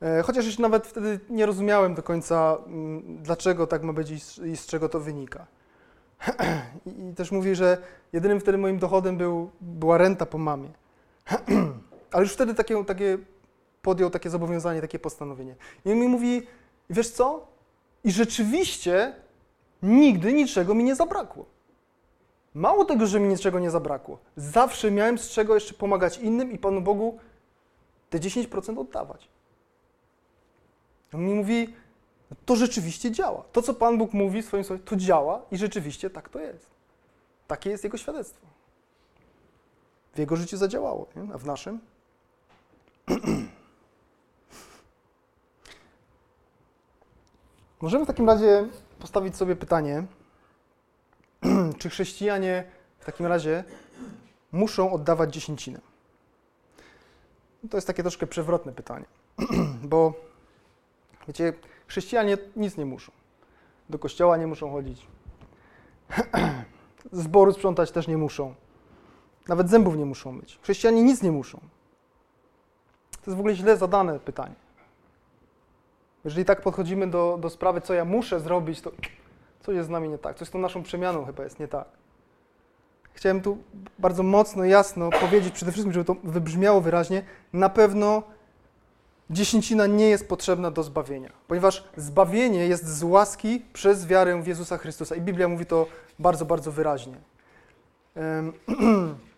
E, chociaż jeszcze nawet wtedy nie rozumiałem do końca, mm, dlaczego tak ma być i z, czego to wynika. I, I też mówi, że jedynym wtedy moim dochodem był, była renta po mamie. Ale już wtedy takie, takie podjął takie zobowiązanie, takie postanowienie. I on mi mówi, wiesz co? I rzeczywiście nigdy niczego mi nie zabrakło. Mało tego, że mi niczego nie zabrakło. Zawsze miałem z czego jeszcze pomagać innym i Panu Bogu te 10% oddawać. On mi mówi, to rzeczywiście działa. To, co Pan Bóg mówi w swoim słowie, to działa i rzeczywiście tak to jest. Takie jest Jego świadectwo. W Jego życiu zadziałało, nie? a w naszym? Możemy w takim razie postawić sobie pytanie, czy chrześcijanie w takim razie muszą oddawać dziesięcinę? To jest takie troszkę przewrotne pytanie, bo wiecie, chrześcijanie nic nie muszą. Do kościoła nie muszą chodzić. Zboru sprzątać też nie muszą. Nawet zębów nie muszą myć. Chrześcijanie nic nie muszą. To jest w ogóle źle zadane pytanie. Jeżeli tak podchodzimy do, do sprawy, co ja muszę zrobić, to coś jest z nami nie tak. Coś z tą naszą przemianą chyba jest nie tak. Chciałem tu bardzo mocno, jasno powiedzieć, przede wszystkim, żeby to wybrzmiało wyraźnie, na pewno dziesięcina nie jest potrzebna do zbawienia, ponieważ zbawienie jest z łaski przez wiarę w Jezusa Chrystusa. I Biblia mówi to bardzo, bardzo wyraźnie.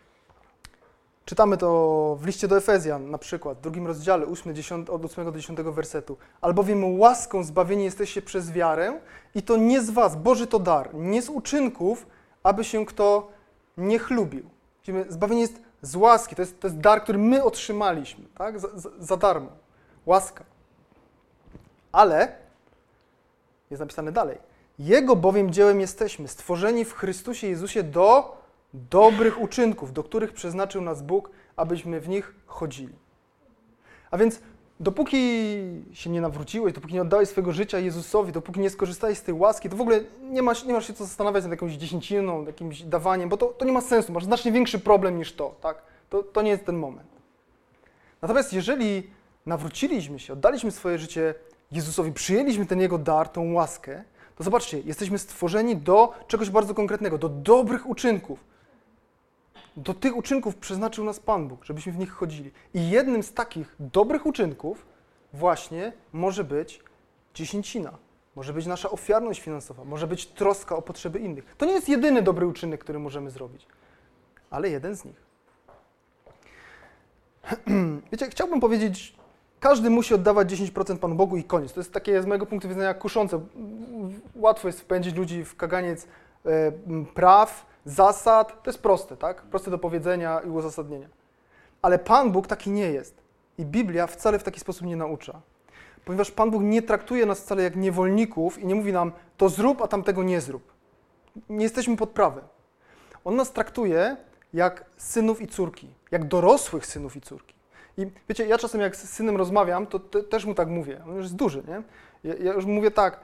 Czytamy to w liście do Efezjan, na przykład, w drugim rozdziale, 8, 10, od 8 do 10 wersetu. Albowiem łaską zbawieni jesteście przez wiarę i to nie z was, Boży to dar, nie z uczynków, aby się kto nie chlubił. Zbawienie jest z łaski, to jest, to jest dar, który my otrzymaliśmy, tak? za, za, za darmo. Łaska. Ale, jest napisane dalej, Jego bowiem dziełem jesteśmy, stworzeni w Chrystusie Jezusie do dobrych uczynków, do których przeznaczył nas Bóg, abyśmy w nich chodzili. A więc dopóki się nie nawróciłeś, dopóki nie oddałeś swojego życia Jezusowi, dopóki nie skorzystałeś z tej łaski, to w ogóle nie masz, nie masz się co zastanawiać nad jakąś dziesięciną, jakimś dawaniem, bo to, to nie ma sensu, masz znacznie większy problem niż to, tak? To, to nie jest ten moment. Natomiast jeżeli nawróciliśmy się, oddaliśmy swoje życie Jezusowi, przyjęliśmy ten Jego dar, tą łaskę, to zobaczcie, jesteśmy stworzeni do czegoś bardzo konkretnego, do dobrych uczynków do tych uczynków przeznaczył nas Pan Bóg, żebyśmy w nich chodzili. I jednym z takich dobrych uczynków właśnie może być dziesięcina. Może być nasza ofiarność finansowa, może być troska o potrzeby innych. To nie jest jedyny dobry uczynek, który możemy zrobić, ale jeden z nich. Wiecie, chciałbym powiedzieć, każdy musi oddawać 10% Panu Bogu i koniec. To jest takie z mojego punktu widzenia kuszące. Łatwo jest wpędzić ludzi w kaganiec e, praw, zasad, to jest proste, tak? Proste do powiedzenia i uzasadnienia. Ale Pan Bóg taki nie jest. I Biblia wcale w taki sposób nie naucza. Ponieważ Pan Bóg nie traktuje nas wcale jak niewolników i nie mówi nam, to zrób, a tamtego nie zrób. Nie jesteśmy pod prawem. On nas traktuje jak synów i córki, jak dorosłych synów i córki. I wiecie, ja czasem jak z synem rozmawiam, to te, też mu tak mówię. On już jest duży, nie? Ja, ja już mówię tak,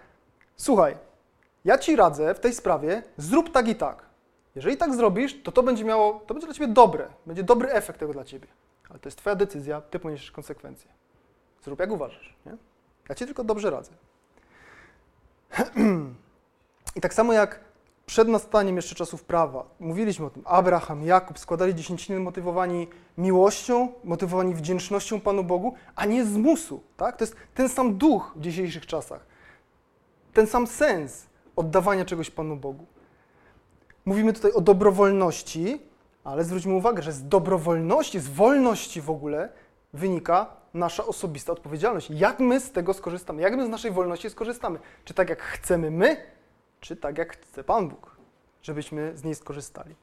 słuchaj, ja ci radzę w tej sprawie, zrób tak i tak. Jeżeli tak zrobisz, to to będzie miało, to będzie dla ciebie dobre, będzie dobry efekt tego dla ciebie. Ale to jest twoja decyzja, ty poniesiesz konsekwencje. Zrób jak uważasz, nie? Ja ci tylko dobrze radzę. I tak samo jak przed nastaniem jeszcze czasów prawa, mówiliśmy o tym, Abraham, Jakub składali dziesięciny motywowani miłością, motywowani wdzięcznością Panu Bogu, a nie z musu, tak? To jest ten sam duch w dzisiejszych czasach. Ten sam sens oddawania czegoś Panu Bogu. Mówimy tutaj o dobrowolności, ale zwróćmy uwagę, że z dobrowolności, z wolności w ogóle wynika nasza osobista odpowiedzialność. Jak my z tego skorzystamy? Jak my z naszej wolności skorzystamy? Czy tak jak chcemy my, czy tak jak chce Pan Bóg, żebyśmy z niej skorzystali?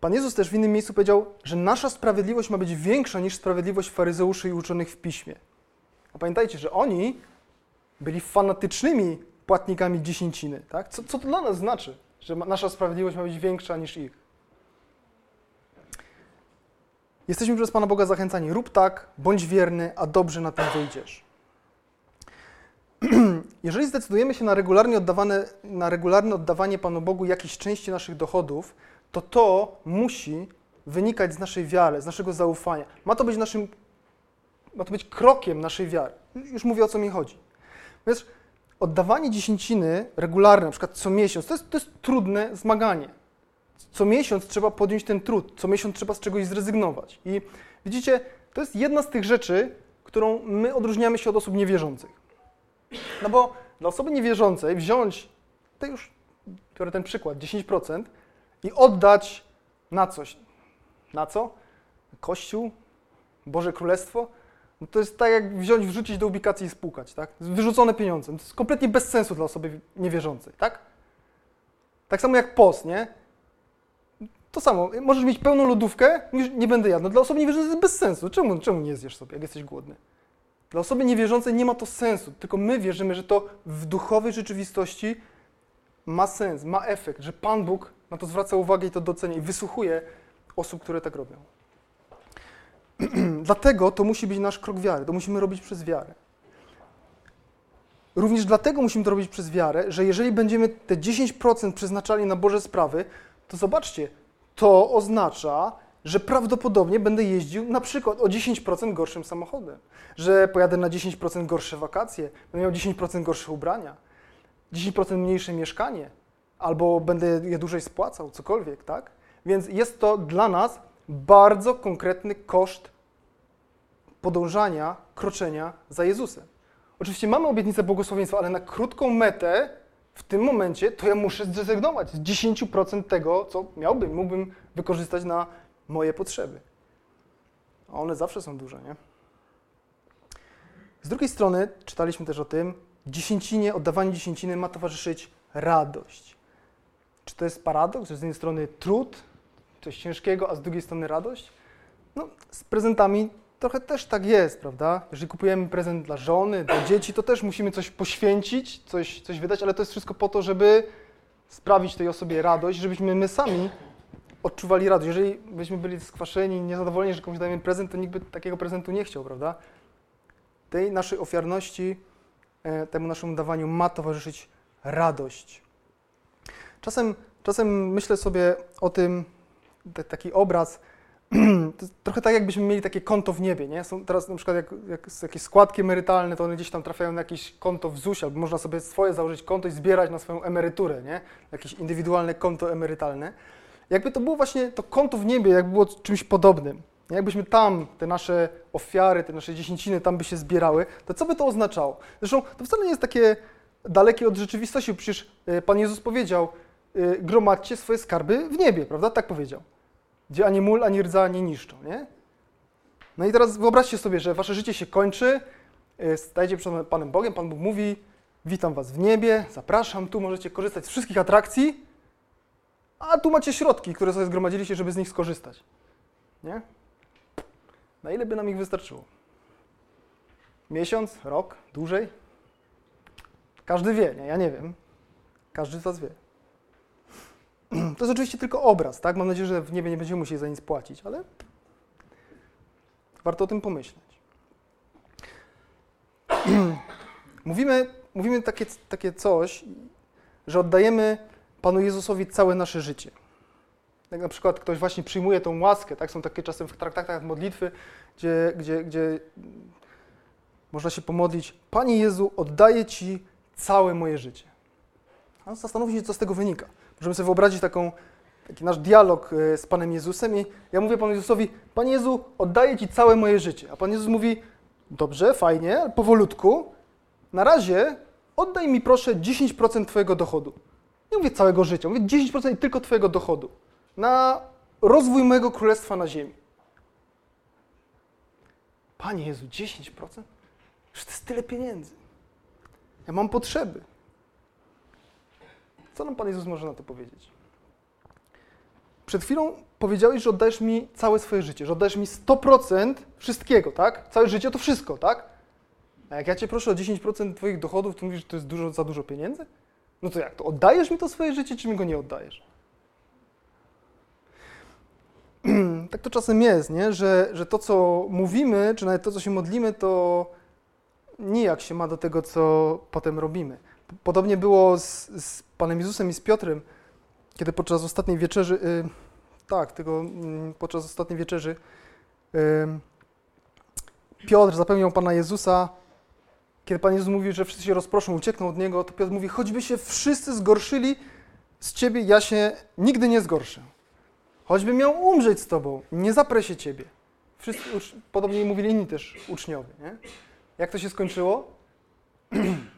Pan Jezus też w innym miejscu powiedział, że nasza sprawiedliwość ma być większa niż sprawiedliwość faryzeuszy i uczonych w piśmie. A pamiętajcie, że oni byli fanatycznymi płatnikami dziesięciny. Tak? Co, co to dla nas znaczy? Że nasza sprawiedliwość ma być większa niż ich. Jesteśmy przez Pana Boga zachęcani. Rób tak, bądź wierny, a dobrze na tym wyjdziesz. Jeżeli zdecydujemy się na regularnie, oddawane, na regularne oddawanie Panu Bogu jakiejś części naszych dochodów, to to musi wynikać z naszej wiary, z naszego zaufania. Ma to być naszym, ma to być krokiem naszej wiary. Już mówię o co mi chodzi. Więc oddawanie dziesięciny regularne, na przykład co miesiąc, to jest, to jest trudne zmaganie. Co miesiąc trzeba podjąć ten trud, co miesiąc trzeba z czegoś zrezygnować. I widzicie, to jest jedna z tych rzeczy, którą my odróżniamy się od osób niewierzących. No bo dla osoby niewierzącej wziąć, to już biorę ten przykład, 10% i oddać na coś. Na co? Kościół? Boże Królestwo? No to jest tak, jak wziąć, wrzucić do ubikacji i spłukać, tak? Wyrzucone pieniądze. To jest kompletnie bez sensu dla osoby niewierzącej, tak? Tak samo jak post, nie? To samo. Możesz mieć pełną lodówkę, mówisz, nie będę jadł. No dla osoby niewierzącej to jest bez sensu. Czemu, czemu nie zjesz sobie, jak jesteś głodny? Dla osoby niewierzącej nie ma to sensu, tylko my wierzymy, że to w duchowej rzeczywistości ma sens, ma efekt, że Pan Bóg na to zwraca uwagę i to docenia i wysłuchuje osób, które tak robią. Dlatego to musi być nasz krok wiary, to musimy robić przez wiarę. Również dlatego musimy to robić przez wiarę, że jeżeli będziemy te 10% przeznaczali na Boże sprawy, to zobaczcie, to oznacza, że prawdopodobnie będę jeździł na przykład o 10% gorszym samochodem, że pojadę na 10% gorsze wakacje, będę miał 10% gorsze ubrania, 10% mniejsze mieszkanie, albo będę je dłużej spłacał, cokolwiek, tak? Więc jest to dla nas bardzo konkretny koszt podążania, kroczenia za Jezusem. Oczywiście mamy obietnicę błogosławieństwa, ale na krótką metę w tym momencie to ja muszę zrezygnować z 10% tego, co miałbym, mógłbym wykorzystać na moje potrzeby. A one zawsze są duże, nie? Z drugiej strony, czytaliśmy też o tym, dziesięcinie, oddawaniu dziesięciny ma towarzyszyć radość. Czy to jest paradoks, że z jednej strony trud, coś ciężkiego, a z drugiej strony radość? No, z prezentami trochę też tak jest, prawda? Jeżeli kupujemy prezent dla żony, dla dzieci, to też musimy coś poświęcić, coś, coś wydać, ale to jest wszystko po to, żeby sprawić tej osobie radość, żebyśmy my sami odczuwali radość. Jeżeli byśmy byli skwaszeni, niezadowoleni, że komuś dajemy prezent, to nikt by takiego prezentu nie chciał, prawda? Tej naszej ofiarności, e, temu naszemu dawaniu ma towarzyszyć radość. Czasem, czasem myślę sobie o tym, taki obraz, trochę tak jakbyśmy mieli takie konto w niebie, nie? Są teraz na przykład jak, jak jakieś składki emerytalne, to one gdzieś tam trafiają na jakieś konto w ZUS, albo można sobie swoje założyć konto i zbierać na swoją emeryturę, nie? Jakieś indywidualne konto emerytalne. Jakby to było właśnie to konto w niebie, jakby było czymś podobnym. Jakbyśmy tam te nasze ofiary, te nasze dziesięciny tam by się zbierały, to co by to oznaczało? Zresztą to wcale nie jest takie dalekie od rzeczywistości. Przecież e, Pan Jezus powiedział, gromadźcie swoje skarby w niebie, prawda? Tak powiedział. Gdzie ani mól, ani rdza nie niszczą, nie? No i teraz wyobraźcie sobie, że wasze życie się kończy, e, stajecie przed Panem Bogiem, Pan Bóg mówi, witam was w niebie, zapraszam, tu możecie korzystać z wszystkich atrakcji, a tu macie środki, które sobie zgromadziliście, żeby z nich skorzystać. Nie? Na ile by nam ich wystarczyło? Miesiąc, rok, dłużej? Każdy wie, nie? Ja nie wiem. Każdy z Was wie. To jest oczywiście tylko obraz, tak? Mam nadzieję, że w niebie nie będziemy musieli za nic płacić, ale warto o tym pomyśleć. mówimy mówimy takie, takie coś, że oddajemy Panu Jezusowi całe nasze życie. Jak na przykład ktoś właśnie przyjmuje tą łaskę, tak? Są takie czasem w traktatach modlitwy, gdzie, gdzie, gdzie można się pomodlić, Panie Jezu, oddaję Ci całe moje życie. A zastanówmy się, co z tego wynika. Możemy sobie wyobrazić taką, taki nasz dialog e, z Panem Jezusem i ja mówię Panu Jezusowi, Panie Jezu, oddaję Ci całe moje życie. A Pan Jezus mówi, dobrze, fajnie, powolutku, na razie oddaj mi proszę 10% Twojego dochodu. Nie mówię całego życia, mówię 10% tylko Twojego dochodu na rozwój mojego królestwa na ziemi. Panie Jezu, 10%? Że to jest tyle pieniędzy. Ja mam potrzeby. Co nam Pan Jezus może na to powiedzieć? Przed chwilą powiedziałeś, że oddajesz mi całe swoje życie, że oddajesz mi 100% wszystkiego, tak? Całe życie to wszystko, tak? A jak ja Cię proszę o 10% Twoich dochodów, to mówisz, że to jest dużo, za dużo pieniędzy? No to jak, to oddajesz mi to swoje życie, czy mi go nie oddajesz? tak to czasem jest, nie? Że, że to, co mówimy, czy nawet to, co się modlimy, to nijak się ma do tego, co potem robimy. Podobnie było z, z Panem Jezusem i z Piotrem, kiedy podczas ostatniej wieczerzy, y, tak, tego, y, podczas ostatniej wieczerzy y, Piotr zapewniał Pana Jezusa, kiedy Pan Jezus mówi, że wszyscy się rozproszą, uciekną od Niego, to Piotr mówi, choćby się wszyscy zgorszyli z Ciebie, ja się nigdy nie zgorszę. Choćby miał umrzeć z Tobą, nie zaprę się Ciebie. Wszyscy, podobnie mówili inni też uczniowie. Nie? Jak to się skończyło?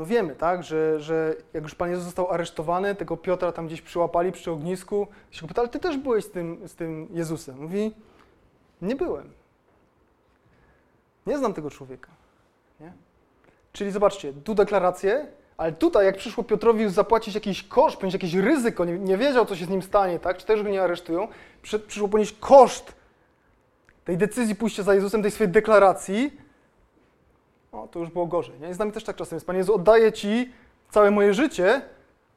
No wiemy, tak, że, że jak już Pan Jezus został aresztowany, tego Piotra tam gdzieś przyłapali przy ognisku, się go pyta, ale Ty też byłeś z tym, z tym Jezusem. Mówi, nie byłem. Nie znam tego człowieka. Nie? Czyli zobaczcie, tu deklarację, ale tutaj jak przyszło Piotrowi zapłacić jakiś koszt, ponieść jakieś ryzyko, nie, nie, wiedział, co się z nim stanie, tak? czy też go nie aresztują, przy, przyszło ponieść koszt tej decyzji pójścia za Jezusem, tej swojej deklaracji, to już było gorzej. Nie? Z nami też tak czasem jest. Panie Jezu, oddaję Ci całe moje życie,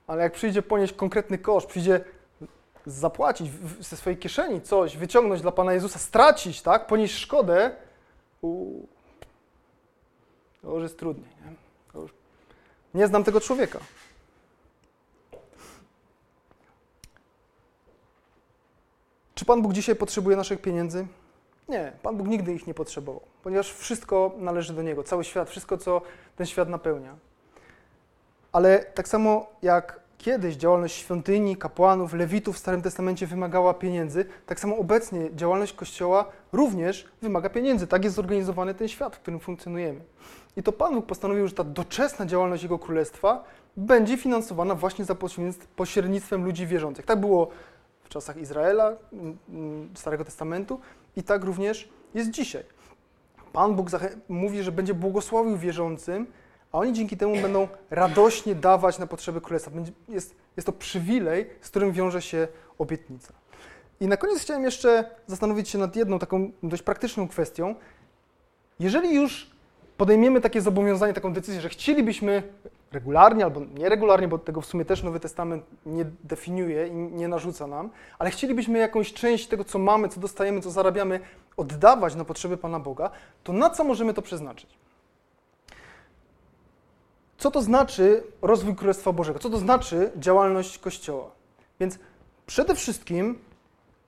ale jak przyjdzie ponieść konkretny koszt, przyjdzie zapłacić ze swojej kieszeni coś, wyciągnąć dla Pana Jezusa, stracić, tak, ponieść szkodę, u... to już jest trudniej. Nie? Już... nie znam tego człowieka. Czy Pan Bóg dzisiaj potrzebuje naszych pieniędzy? Nie, Pan Bóg nigdy ich nie potrzebował, ponieważ wszystko należy do Niego, cały świat, wszystko, co ten świat napełnia. Ale tak samo jak kiedyś działalność świątyni, kapłanów, lewitów w Starym Testamencie wymagała pieniędzy, tak samo obecnie działalność Kościoła również wymaga pieniędzy. Tak jest zorganizowany ten świat, w którym funkcjonujemy. I to Pan Bóg postanowił, że ta doczesna działalność Jego Królestwa będzie finansowana właśnie za pośrednictwem ludzi wierzących. Tak było w czasach Izraela, Starego Testamentu i tak również jest dzisiaj. Pan Bóg mówi, że będzie błogosławił wierzącym, a oni dzięki temu będą radośnie dawać na potrzeby królestwa. Jest, jest to przywilej, z którym wiąże się obietnica. I na koniec chciałem jeszcze zastanowić się nad jedną taką dość praktyczną kwestią. Jeżeli już podejmiemy takie zobowiązanie, taką decyzję, że chcielibyśmy regularnie albo nieregularnie, bo tego w sumie też Nowy Testament nie definiuje i nie narzuca nam, ale chcielibyśmy jakąś część tego, co mamy, co dostajemy, co zarabiamy, oddawać na potrzeby Pana Boga, to na co możemy to przeznaczyć? Co to znaczy rozwój Królestwa Bożego? Co to znaczy działalność Kościoła? Więc przede wszystkim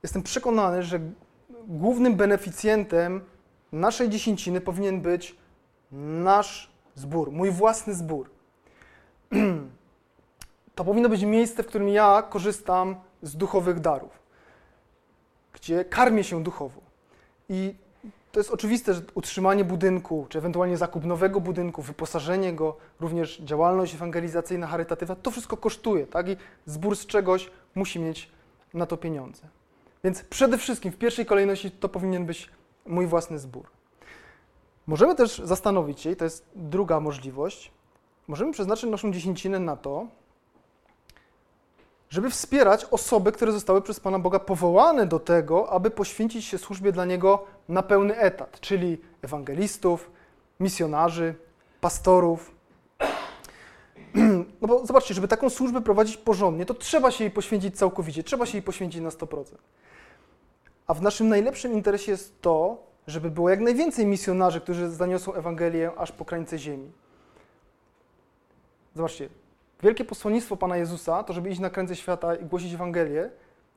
jestem przekonany, że głównym beneficjentem naszej dziesięciny powinien być nasz zbór, mój własny zbór. To powinno być miejsce, w którym ja korzystam z duchowych darów, gdzie karmię się duchowo. I to jest oczywiste, że utrzymanie budynku, czy ewentualnie zakup nowego budynku, wyposażenie go, również działalność ewangelizacyjna, charytatywna, to wszystko kosztuje, tak? I zbór z czegoś musi mieć na to pieniądze. Więc przede wszystkim, w pierwszej kolejności, to powinien być mój własny zbór. Możemy też zastanowić się, i to jest druga możliwość, możemy przeznaczyć naszą dziesięcinę na to, żeby wspierać osoby, które zostały przez Pana Boga powołane do tego, aby poświęcić się służbie dla Niego na pełny etat, czyli ewangelistów, misjonarzy, pastorów. No bo zobaczcie, żeby taką służbę prowadzić porządnie, to trzeba się jej poświęcić całkowicie, trzeba się jej poświęcić na 100%. A w naszym najlepszym interesie jest to, żeby było jak najwięcej misjonarzy, którzy zaniosą Ewangelię aż po krańce ziemi. Zobaczcie, wielkie posłannictwo Pana Jezusa, to żeby iść na krańce świata i głosić Ewangelię,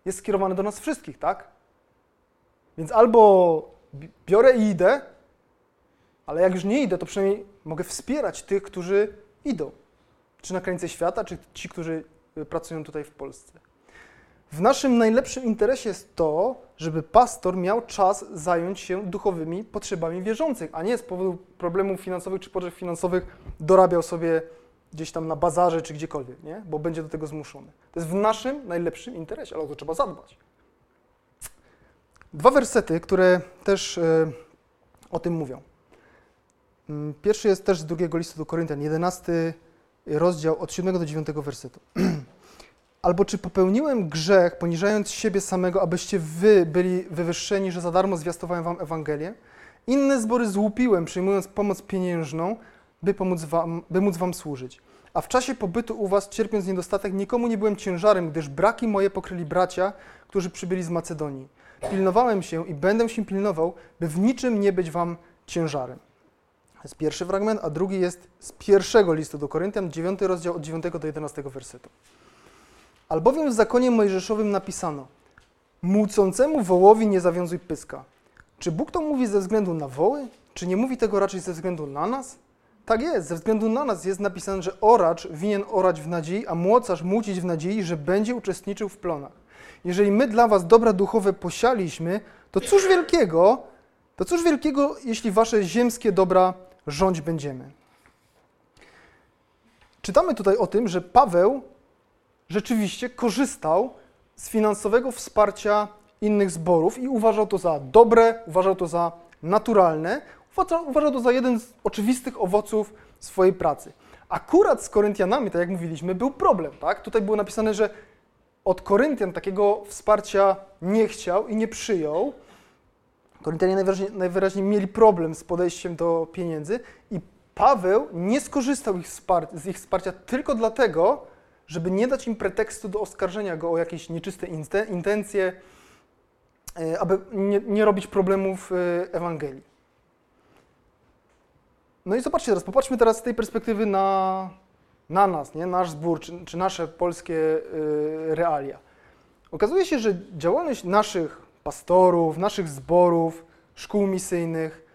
jest skierowane do nas wszystkich, tak? Więc albo biorę i idę, ale jak już nie idę, to przynajmniej mogę wspierać tych, którzy idą. Czy na krańce świata, czy ci, którzy y, pracują tutaj w Polsce. W naszym najlepszym interesie jest to, żeby pastor miał czas zająć się duchowymi potrzebami wierzących, a nie z powodu problemów finansowych czy potrzeb finansowych dorabiał sobie gdzieś tam na bazarze czy gdziekolwiek, nie? bo będzie do tego zmuszony. To jest w naszym najlepszym interesie, ale o to trzeba zadbać. Dwa wersety, które też e, o tym mówią. Mm, pierwszy jest też z drugiego listu do Koryntian, 11 rozdział od 7 do 9 wersetu. Albo czy popełniłem grzech, poniżając siebie samego, abyście wy byli wywyższeni, że za darmo zwiastowałem wam Ewangelię? Inne zbory złupiłem, przyjmując pomoc pieniężną, by, pomóc wam, by móc wam służyć. a w czasie pobytu u was, cierpiąc niedostatek, nikomu nie byłem ciężarem, gdyż braki moje pokryli bracia, którzy przybyli z Macedonii. Pilnowałem się i będę się pilnował, by w niczym nie być wam ciężarem. To jest pierwszy fragment, a drugi jest z pierwszego listu do Koryntian, 9 rozdział od 9 do 11 wersetu. Albowiem w zakonie mojżeszowym napisano Mucącemu wołowi nie zawiązuj pyska. Czy Bóg to mówi ze względu na woły? Czy nie mówi tego raczej ze względu na nas? Tak jest, ze względu na nas jest napisane, że oracz winien orać w nadziei, a młocarz mucić w nadziei, że będzie uczestniczył w plonach. Jeżeli my dla was dobra duchowe posialiśmy, to cóż wielkiego, to cóż wielkiego, jeśli wasze ziemskie dobra rządź będziemy. Czytamy tutaj o tym, że Paweł rzeczywiście korzystał z finansowego wsparcia innych zborów i uważał to za dobre, uważał to za naturalne, uważał, to za jeden z oczywistych owoców swojej pracy. Akurat z Koryntianami, tak jak mówiliśmy, był problem. Tak? Tutaj było napisane, że od Koryntian takiego wsparcia nie chciał i nie przyjął. Koryntianie najwyraźniej, najwyraźniej mieli problem z podejściem do pieniędzy i Paweł nie skorzystał ich z ich wsparcia tylko dlatego, żeby nie dać im pretekstu do oskarżenia go o jakieś nieczyste intencje, e, aby nie, nie robić problemów e, Ewangelii. No i zobaczcie teraz, popatrzmy teraz z tej perspektywy na, na nas, nie? nasz zbór, czy, czy nasze polskie y, realia. Okazuje się, że działalność naszych pastorów, naszych zborów, szkół misyjnych,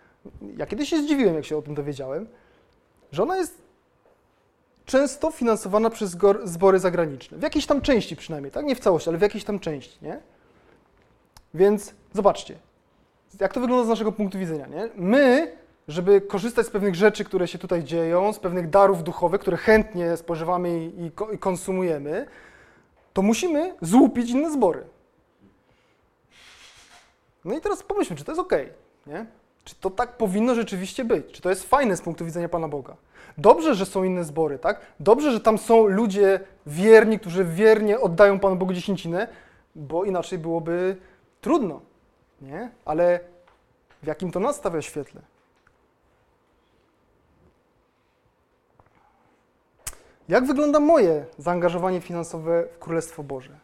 ja kiedyś się zdziwiłem, jak się o tym dowiedziałem, że ona jest często finansowana przez zbory zagraniczne. W jakiejś tam części przynajmniej, tak? Nie w całości, ale w jakiejś tam części, nie? Więc zobaczcie, jak to wygląda z naszego punktu widzenia, nie? My żeby korzystać z pewnych rzeczy, które się tutaj dzieją, z pewnych darów duchowych, które chętnie spożywamy i, i konsumujemy, to musimy złupić inne zbory. No i teraz pomyślmy, czy to jest ok, nie? Czy to tak powinno rzeczywiście być? Czy to jest fajne z punktu widzenia Pana Boga? Dobrze, że są inne zbory, tak? Dobrze, że tam są ludzie wierni, którzy wiernie oddają Panu Bogu dziesięcinę, bo inaczej byłoby trudno, nie? Ale w jakim to nastawia świetle? Jak wygląda moje zaangażowanie finansowe w Królestwo Boże?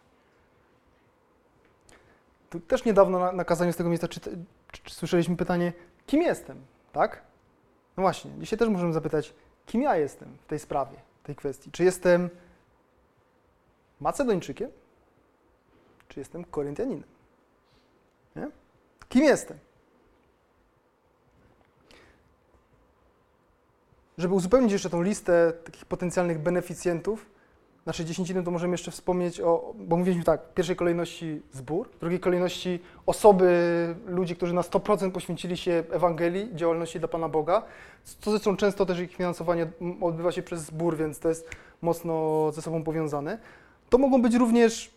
Tu też niedawno na, na kazaniu z tego miejsca czy, czy, czy, słyszeliśmy pytanie, kim jestem, tak? No właśnie, dzisiaj też możemy zapytać, kim ja jestem w tej sprawie, w tej kwestii. Czy jestem Macedończykiem, czy jestem Koryntianinem? Nie? Kim jestem? Żeby uzupełnić jeszcze tą listę takich potencjalnych beneficjentów naszej dziesięciny, to możemy jeszcze wspomnieć o, bo mówiliśmy tak, w pierwszej kolejności zbór, w drugiej kolejności osoby, ludzi, którzy na 100% poświęcili się Ewangelii, działalności dla Pana Boga, co zresztą często też ich finansowanie odbywa się przez zbór, więc to jest mocno ze sobą powiązane. To mogą być również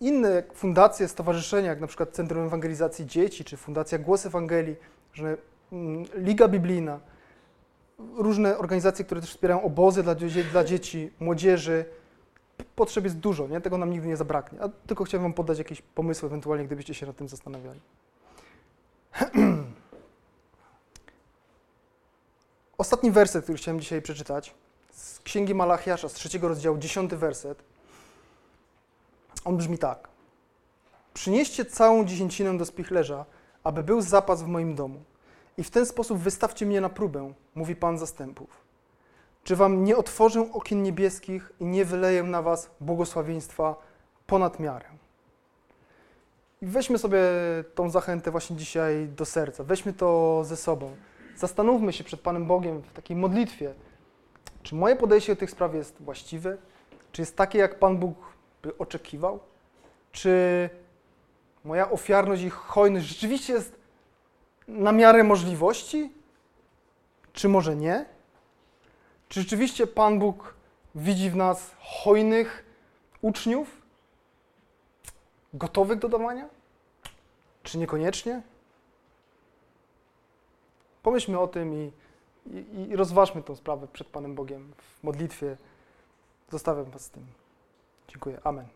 inne fundacje, stowarzyszenia, jak na przykład Centrum Ewangelizacji Dzieci, czy Fundacja Głos Ewangelii, że mm, Liga Biblijna, różne organizacje, które też wspierają obozy dla, dla dzieci, młodzieży. Potrzeb jest dużo, nie? tego nam nigdy nie zabraknie. A tylko chciałem Wam podać jakieś pomysły, ewentualnie, gdybyście się nad tym zastanawiali. Ostatni werset, który chciałem dzisiaj przeczytać, z Księgi Malachiasza, z trzeciego rozdziału, dziesiąty werset. On brzmi tak. Przynieście całą dziesięcinę do spichlerza, aby był zapas w moim domu i w ten sposób wystawcie mnie na próbę, mówi Pan zastępów. Czy wam nie otworzę okien niebieskich i nie wyleję na was błogosławieństwa ponad miarę? Weźmy sobie tą zachętę właśnie dzisiaj do serca. Weźmy to ze sobą. Zastanówmy się przed Panem Bogiem w takiej modlitwie, czy moje podejście do tych spraw jest właściwe? Czy jest takie, jak Pan Bóg by oczekiwał? Czy moja ofiarność i hojność rzeczywiście jest na miarę możliwości? Czy może nie? Czy rzeczywiście Pan Bóg widzi w nas hojnych uczniów, gotowych do dawania? Czy niekoniecznie? Pomyślmy o tym i, i, i rozważmy tę sprawę przed Panem Bogiem w modlitwie. Zostawiam Was z tym. Dziękuję. Amen.